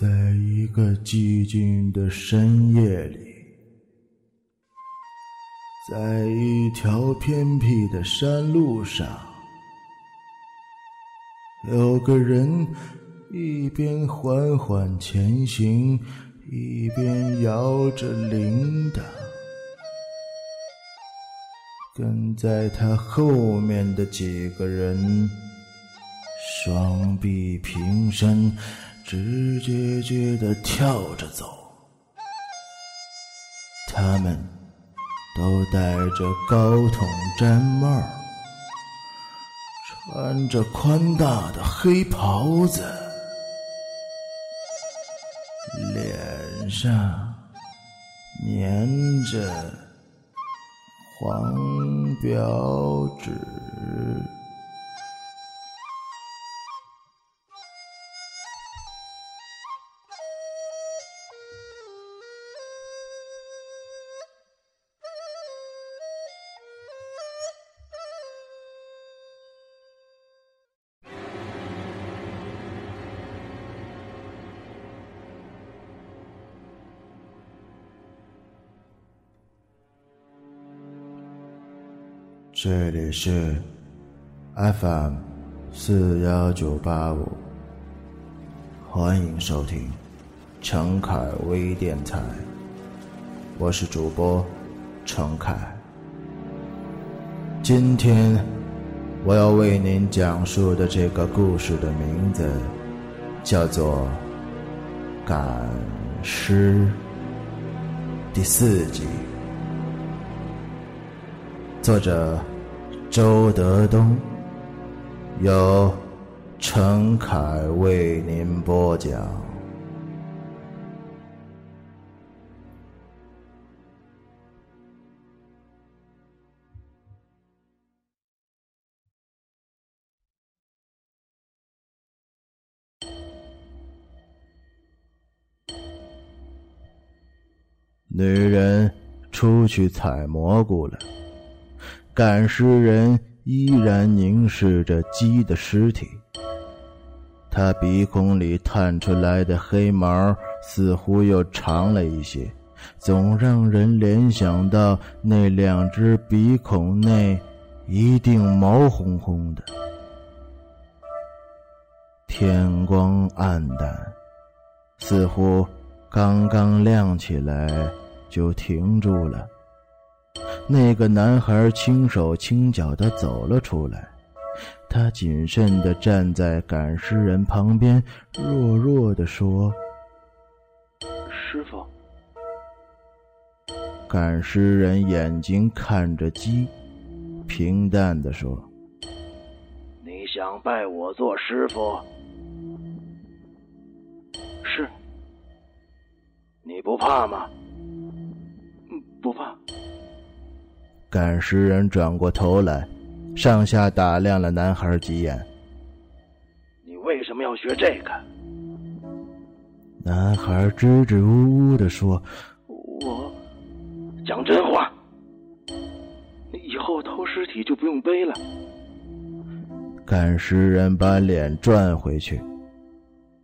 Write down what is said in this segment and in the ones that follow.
在一个寂静的深夜里，在一条偏僻的山路上，有个人一边缓缓前行，一边摇着铃铛。跟在他后面的几个人，双臂平伸。直直直的跳着走，他们都戴着高筒毡帽，穿着宽大的黑袍子，脸上粘着黄标纸。这里是 FM 四幺九八五，欢迎收听陈凯微电台，我是主播陈凯。今天我要为您讲述的这个故事的名字叫做《赶尸》第四集，作者。周德东，由陈凯为您播讲。女人出去采蘑菇了。赶尸人依然凝视着鸡的尸体，他鼻孔里探出来的黑毛似乎又长了一些，总让人联想到那两只鼻孔内一定毛烘烘的。天光暗淡，似乎刚刚亮起来就停住了。那个男孩轻手轻脚的走了出来，他谨慎的站在赶尸人旁边，弱弱的说：“师傅。”赶尸人眼睛看着鸡，平淡的说：“你想拜我做师傅？是。你不怕吗？嗯不怕。”赶尸人转过头来，上下打量了男孩几眼。你为什么要学这个？男孩支支吾吾的说：“我讲真话。以后偷尸体就不用背了。”赶尸人把脸转回去：“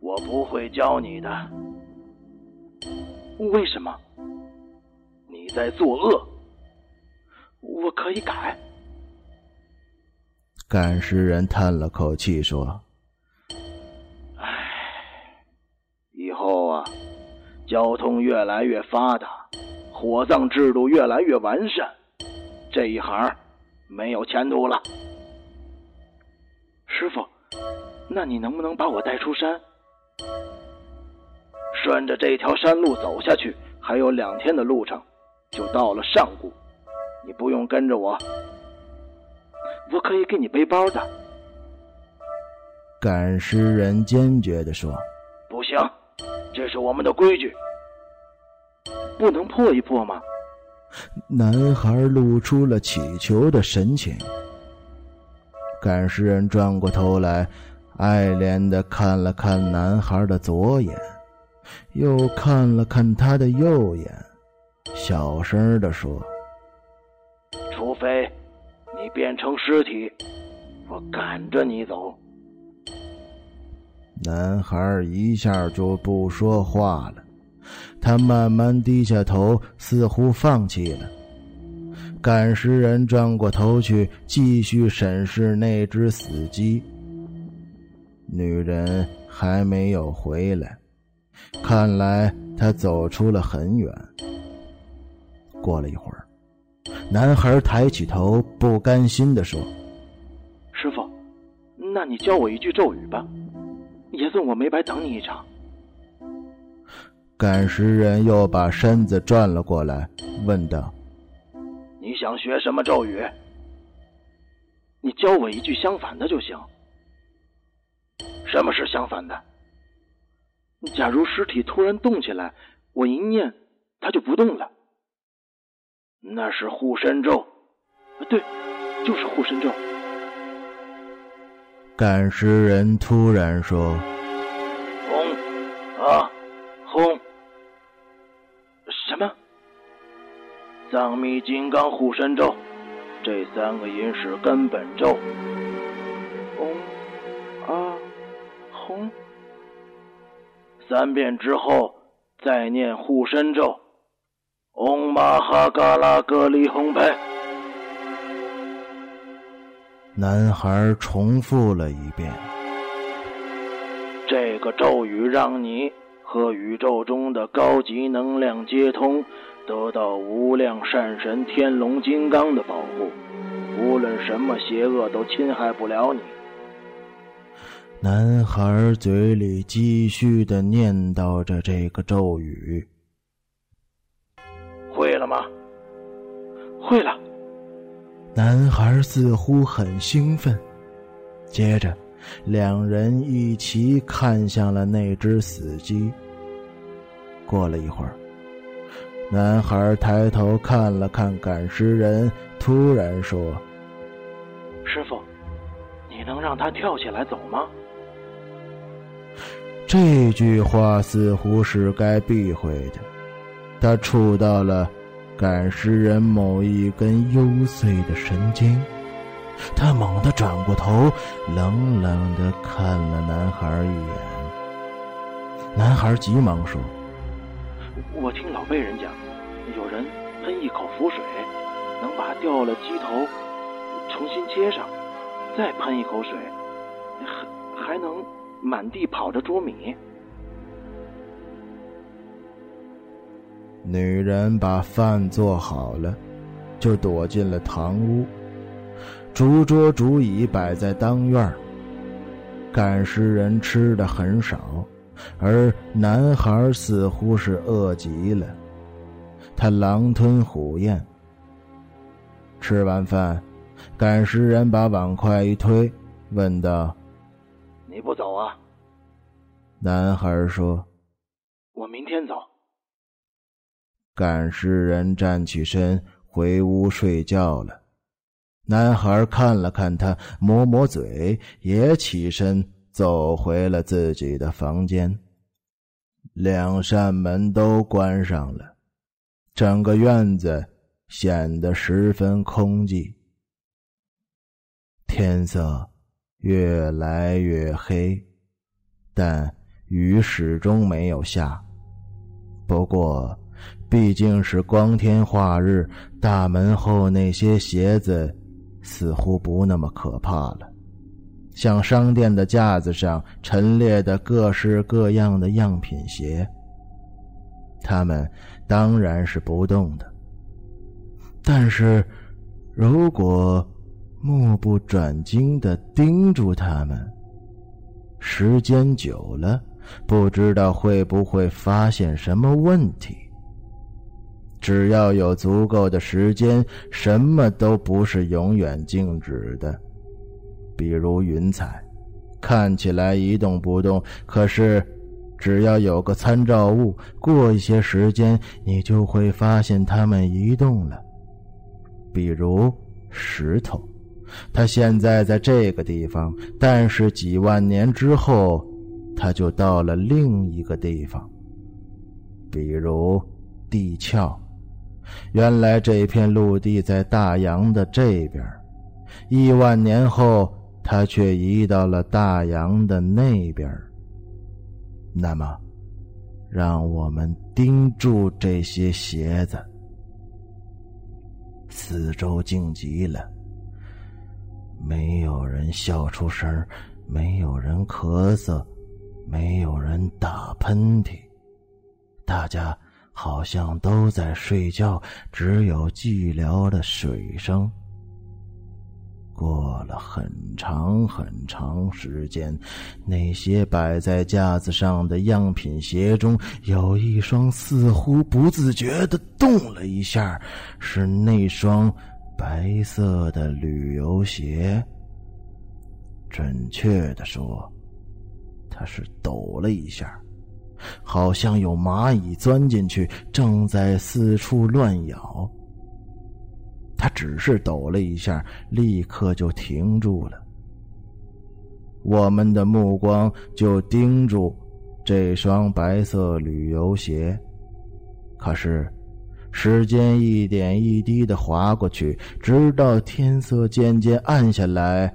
我不会教你的。为什么？你在作恶。”我可以改。赶尸人叹了口气说：“唉，以后啊，交通越来越发达，火葬制度越来越完善，这一行没有前途了。师傅，那你能不能把我带出山？顺着这条山路走下去，还有两天的路程，就到了上古。”你不用跟着我，我可以给你背包的。赶尸人坚决的说：“不行，这是我们的规矩，不能破一破吗？”男孩露出了乞求的神情。赶尸人转过头来，爱怜的看了看男孩的左眼，又看了看他的右眼，小声的说。飞你变成尸体，我赶着你走。男孩一下就不说话了，他慢慢低下头，似乎放弃了。赶尸人转过头去，继续审视那只死鸡。女人还没有回来，看来她走出了很远。过了一会儿，男孩抬起头，不甘心地说：“师傅，那你教我一句咒语吧，也算我没白等你一场。”赶尸人又把身子转了过来，问道。你想学什么咒语？你教我一句相反的就行。什么是相反的？假如尸体突然动起来，我一念，它就不动了。那是护身咒。对，就是护身咒。赶尸人突然说：“轰！啊，轰！什么？”藏密金刚护身咒，这三个音是根本咒。嗡，啊，轰，三遍之后再念护身咒。嗡玛哈嘎拉格里轰佩。男孩重复了一遍。这个咒语让你和宇宙中的高级能量接通。得到无量善神天龙金刚的保护，无论什么邪恶都侵害不了你。男孩嘴里继续的念叨着这个咒语。会了吗？会了。男孩似乎很兴奋。接着，两人一齐看向了那只死鸡。过了一会儿。男孩抬头看了看赶尸人，突然说：“师傅，你能让他跳起来走吗？”这句话似乎是该避讳的，他触到了赶尸人某一根幽邃的神经。他猛地转过头，冷冷的看了男孩一眼。男孩急忙说。我听老辈人讲，有人喷一口符水，能把掉了鸡头重新接上，再喷一口水，还还能满地跑着捉米。女人把饭做好了，就躲进了堂屋。竹桌竹椅摆在当院赶尸人吃的很少。而男孩似乎是饿极了，他狼吞虎咽。吃完饭，赶尸人把碗筷一推，问道：“你不走啊？”男孩说：“我明天走。”赶尸人站起身回屋睡觉了。男孩看了看他，抹抹嘴，也起身。走回了自己的房间，两扇门都关上了，整个院子显得十分空寂。天色越来越黑，但雨始终没有下。不过，毕竟是光天化日，大门后那些鞋子似乎不那么可怕了。像商店的架子上陈列的各式各样的样品鞋，他们当然是不动的。但是，如果目不转睛的盯住他们，时间久了，不知道会不会发现什么问题。只要有足够的时间，什么都不是永远静止的。比如云彩，看起来一动不动，可是只要有个参照物，过一些时间，你就会发现它们移动了。比如石头，它现在在这个地方，但是几万年之后，它就到了另一个地方。比如地壳，原来这片陆地在大洋的这边，亿万年后。他却移到了大洋的那边那么，让我们盯住这些鞋子。四周静极了，没有人笑出声，没有人咳嗽，没有人打喷嚏，大家好像都在睡觉，只有寂寥的水声。过了很长很长时间，那些摆在架子上的样品鞋中有一双似乎不自觉的动了一下，是那双白色的旅游鞋。准确的说，它是抖了一下，好像有蚂蚁钻进去，正在四处乱咬。他只是抖了一下，立刻就停住了。我们的目光就盯住这双白色旅游鞋，可是时间一点一滴的划过去，直到天色渐渐暗下来，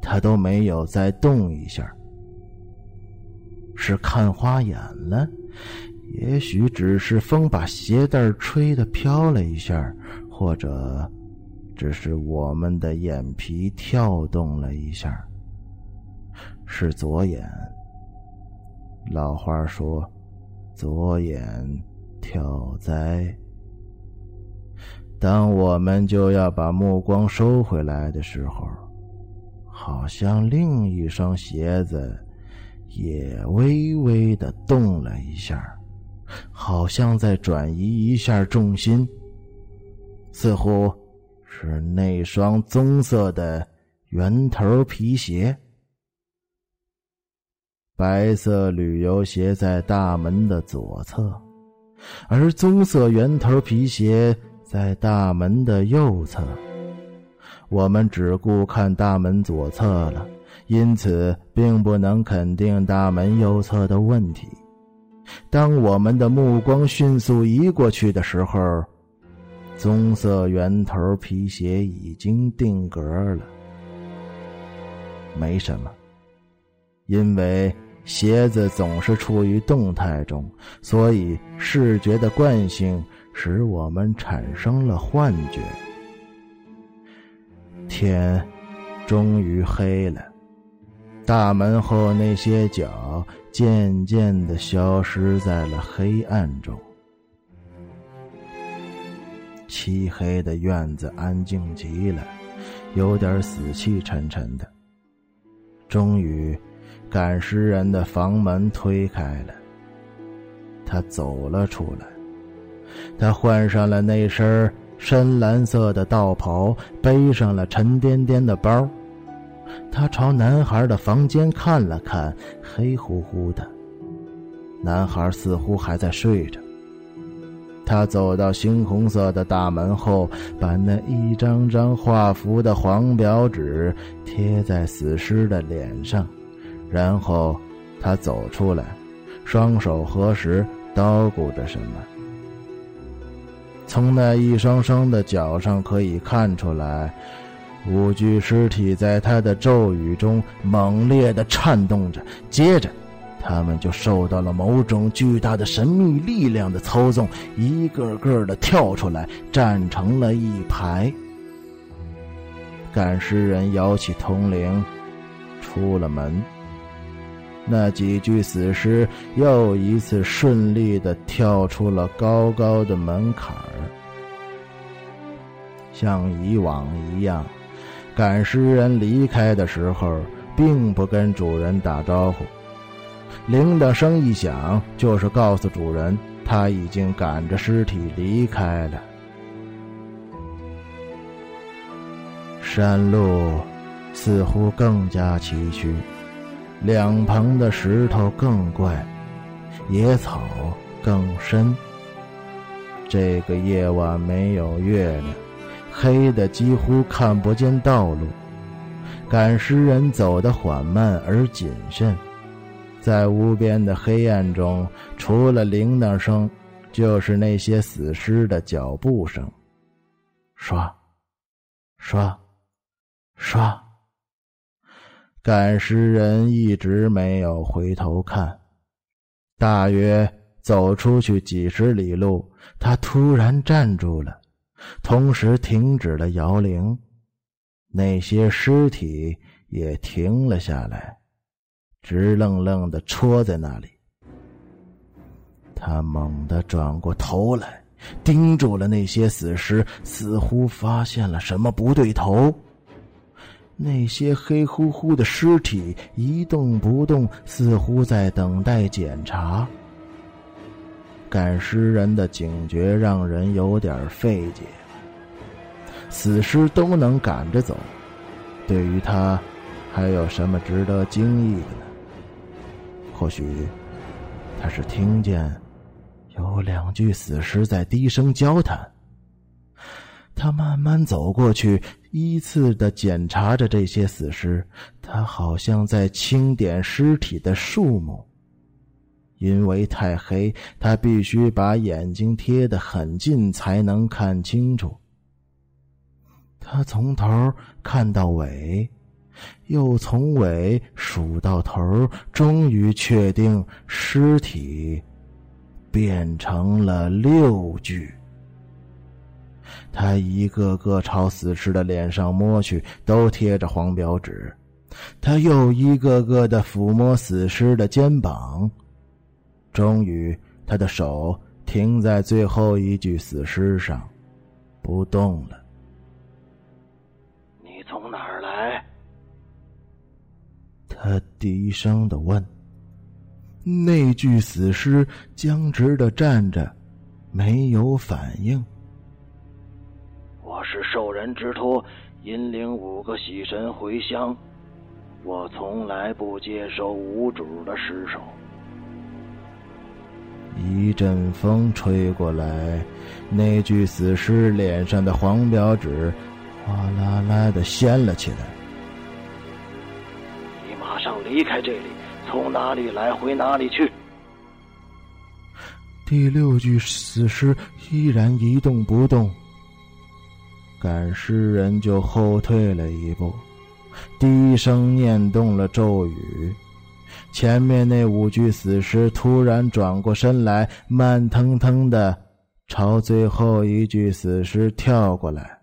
他都没有再动一下。是看花眼了？也许只是风把鞋带吹得飘了一下，或者……只是我们的眼皮跳动了一下，是左眼。老话说：“左眼跳灾。”当我们就要把目光收回来的时候，好像另一双鞋子也微微的动了一下，好像在转移一下重心，似乎。是那双棕色的圆头皮鞋，白色旅游鞋在大门的左侧，而棕色圆头皮鞋在大门的右侧。我们只顾看大门左侧了，因此并不能肯定大门右侧的问题。当我们的目光迅速移过去的时候。棕色圆头皮鞋已经定格了，没什么，因为鞋子总是处于动态中，所以视觉的惯性使我们产生了幻觉。天终于黑了，大门后那些脚渐渐的消失在了黑暗中。漆黑的院子安静极了，有点死气沉沉的。终于，赶尸人的房门推开了，他走了出来。他换上了那身深蓝色的道袍，背上了沉甸甸的包。他朝男孩的房间看了看，黑乎乎的。男孩似乎还在睡着。他走到猩红色的大门后，把那一张张画符的黄表纸贴在死尸的脸上，然后他走出来，双手合十，叨咕着什么。从那一双双的脚上可以看出来，五具尸体在他的咒语中猛烈的颤动着。接着。他们就受到了某种巨大的神秘力量的操纵，一个个的跳出来，站成了一排。赶尸人摇起铜铃，出了门。那几具死尸又一次顺利的跳出了高高的门槛儿。像以往一样，赶尸人离开的时候，并不跟主人打招呼。铃铛声一响，就是告诉主人他已经赶着尸体离开了。山路似乎更加崎岖，两旁的石头更怪，野草更深。这个夜晚没有月亮，黑的几乎看不见道路。赶尸人走得缓慢而谨慎。在无边的黑暗中，除了铃铛声，就是那些死尸的脚步声，刷，刷，刷。赶尸人一直没有回头看。大约走出去几十里路，他突然站住了，同时停止了摇铃。那些尸体也停了下来，直愣愣的戳在那里。他猛地转过头来，盯住了那些死尸，似乎发现了什么不对头。那些黑乎乎的尸体一动不动，似乎在等待检查。赶尸人的警觉让人有点费解。死尸都能赶着走，对于他，还有什么值得惊异的呢？或许，他是听见有两具死尸在低声交谈。他慢慢走过去，依次的检查着这些死尸。他好像在清点尸体的数目。因为太黑，他必须把眼睛贴得很近才能看清楚。他从头看到尾，又从尾数到头，终于确定尸体变成了六具。他一个个朝死尸的脸上摸去，都贴着黄标纸。他又一个个的抚摸死尸的肩膀，终于，他的手停在最后一具死尸上，不动了。你从哪儿来？他低声的问。那具死尸僵直的站着，没有反应。我是受人之托，引领五个喜神回乡。我从来不接受无主的尸首。一阵风吹过来，那具死尸脸上的黄表纸哗啦啦的掀了起来。你马上离开这里，从哪里来回哪里去。第六具死尸依然一动不动。赶尸人就后退了一步，低声念动了咒语。前面那五具死尸突然转过身来，慢腾腾的朝最后一具死尸跳过来。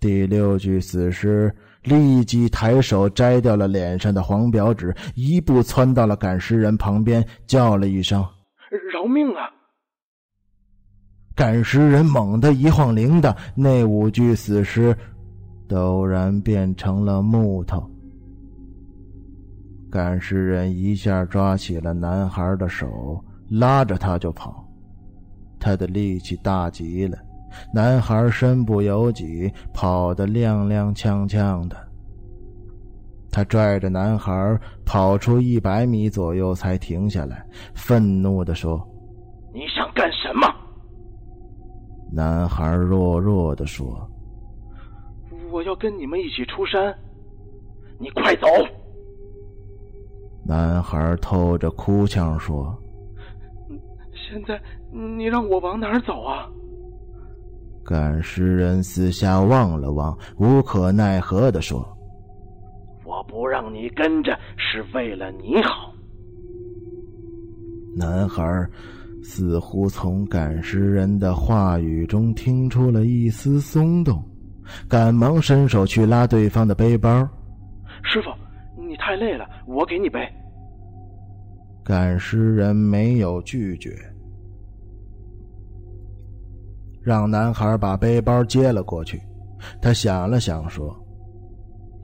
第六具死尸立即抬手摘掉了脸上的黄表纸，一步窜到了赶尸人旁边，叫了一声：“饶命啊！”赶尸人猛地一晃铃铛，那五具死尸陡然变成了木头。赶尸人一下抓起了男孩的手，拉着他就跑。他的力气大极了，男孩身不由己，跑得踉踉跄跄的。他拽着男孩跑出一百米左右，才停下来，愤怒地说：“你想干什么？”男孩弱弱的说：“我要跟你们一起出山，你快走。”男孩透着哭腔说：“现在你让我往哪儿走啊？”赶尸人四下望了望，无可奈何的说：“我不让你跟着，是为了你好。”男孩。似乎从赶尸人的话语中听出了一丝松动，赶忙伸手去拉对方的背包。师傅，你太累了，我给你背。赶尸人没有拒绝，让男孩把背包接了过去。他想了想，说：“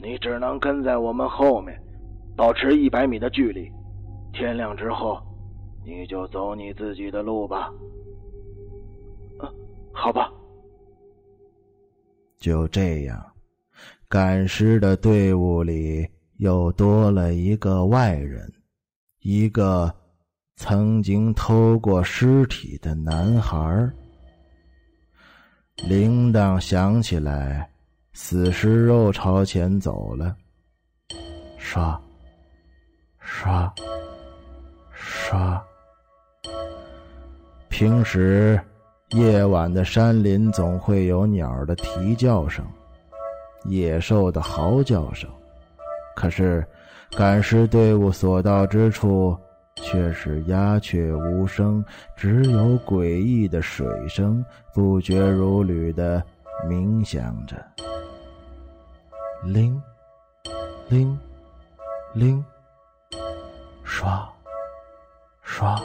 你只能跟在我们后面，保持一百米的距离。天亮之后。”你就走你自己的路吧。嗯，好吧。就这样，赶尸的队伍里又多了一个外人，一个曾经偷过尸体的男孩。铃铛响起来，死尸肉朝前走了，刷，刷，刷。平时，夜晚的山林总会有鸟的啼叫声，野兽的嚎叫声。可是，赶尸队伍所到之处，却是鸦雀无声，只有诡异的水声不绝如缕的鸣响着。铃，铃，铃，刷，刷，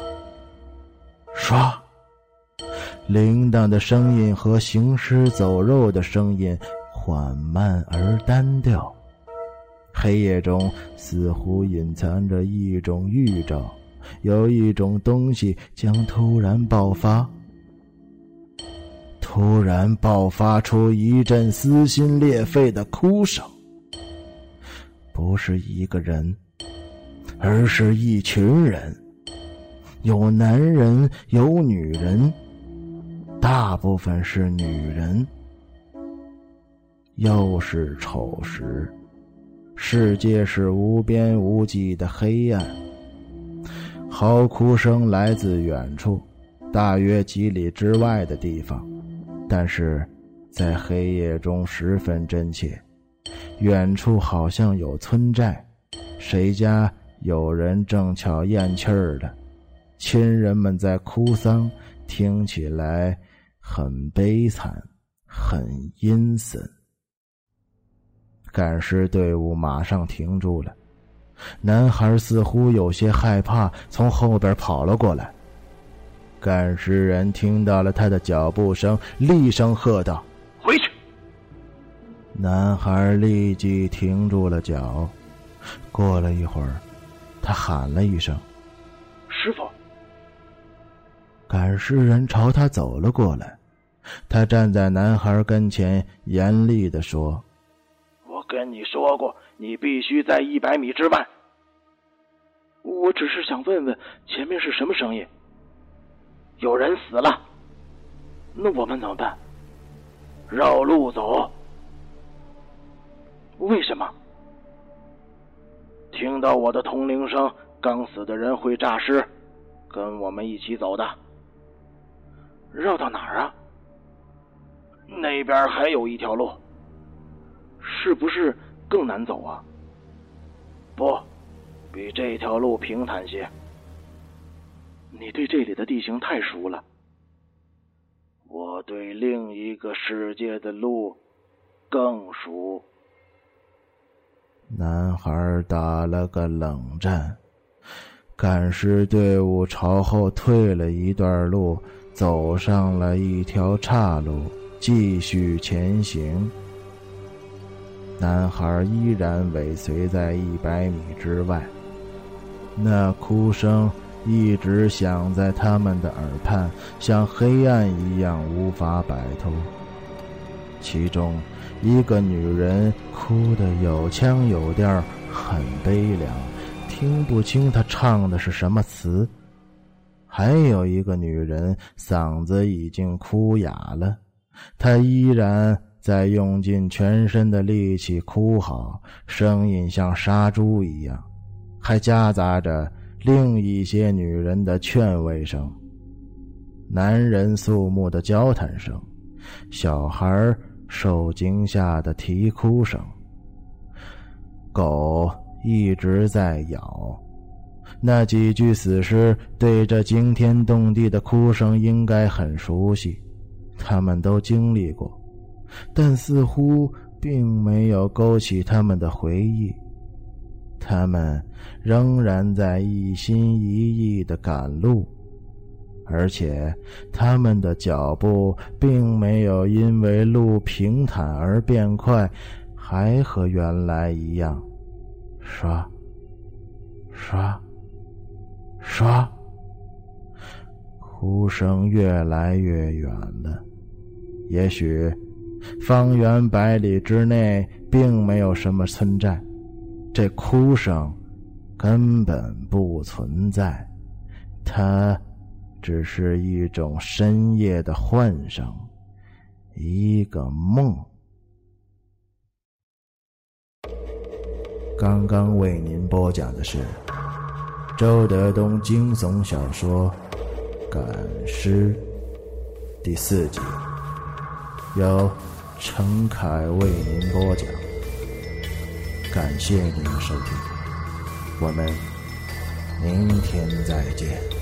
刷。铃铛的声音和行尸走肉的声音缓慢而单调，黑夜中似乎隐藏着一种预兆，有一种东西将突然爆发，突然爆发出一阵撕心裂肺的哭声。不是一个人，而是一群人，有男人，有女人。大部分是女人，又是丑时，世界是无边无际的黑暗。嚎哭声来自远处，大约几里之外的地方，但是在黑夜中十分真切。远处好像有村寨，谁家有人正巧咽气儿的，亲人们在哭丧，听起来。很悲惨，很阴森。赶尸队伍马上停住了，男孩似乎有些害怕，从后边跑了过来。赶尸人听到了他的脚步声，厉声喝道：“回去！”男孩立即停住了脚。过了一会儿，他喊了一声：“师傅！”赶尸人朝他走了过来。他站在男孩跟前，严厉的说：“我跟你说过，你必须在一百米之外。我只是想问问，前面是什么声音？有人死了。那我们怎么办？绕路走。为什么？听到我的铜铃声，刚死的人会诈尸，跟我们一起走的。绕到哪儿啊？”那边还有一条路，是不是更难走啊？不，比这条路平坦些。你对这里的地形太熟了。我对另一个世界的路更熟。男孩打了个冷战，赶尸队伍朝后退了一段路，走上了一条岔路。继续前行，男孩依然尾随在一百米之外。那哭声一直响在他们的耳畔，像黑暗一样无法摆脱。其中一个女人哭得有腔有调，很悲凉，听不清她唱的是什么词。还有一个女人嗓子已经哭哑了。她依然在用尽全身的力气哭嚎，声音像杀猪一样，还夹杂着另一些女人的劝慰声、男人肃穆的交谈声、小孩受惊吓的啼哭声。狗一直在咬，那几具死尸对这惊天动地的哭声应该很熟悉。他们都经历过，但似乎并没有勾起他们的回忆。他们仍然在一心一意的赶路，而且他们的脚步并没有因为路平坦而变快，还和原来一样，刷，刷，刷。哭声越来越远了。也许，方圆百里之内并没有什么村寨，这哭声根本不存在，它只是一种深夜的幻声，一个梦。刚刚为您播讲的是周德东惊悚小说《赶尸》第四集。由陈凯为您播讲，感谢您的收听，我们明天再见。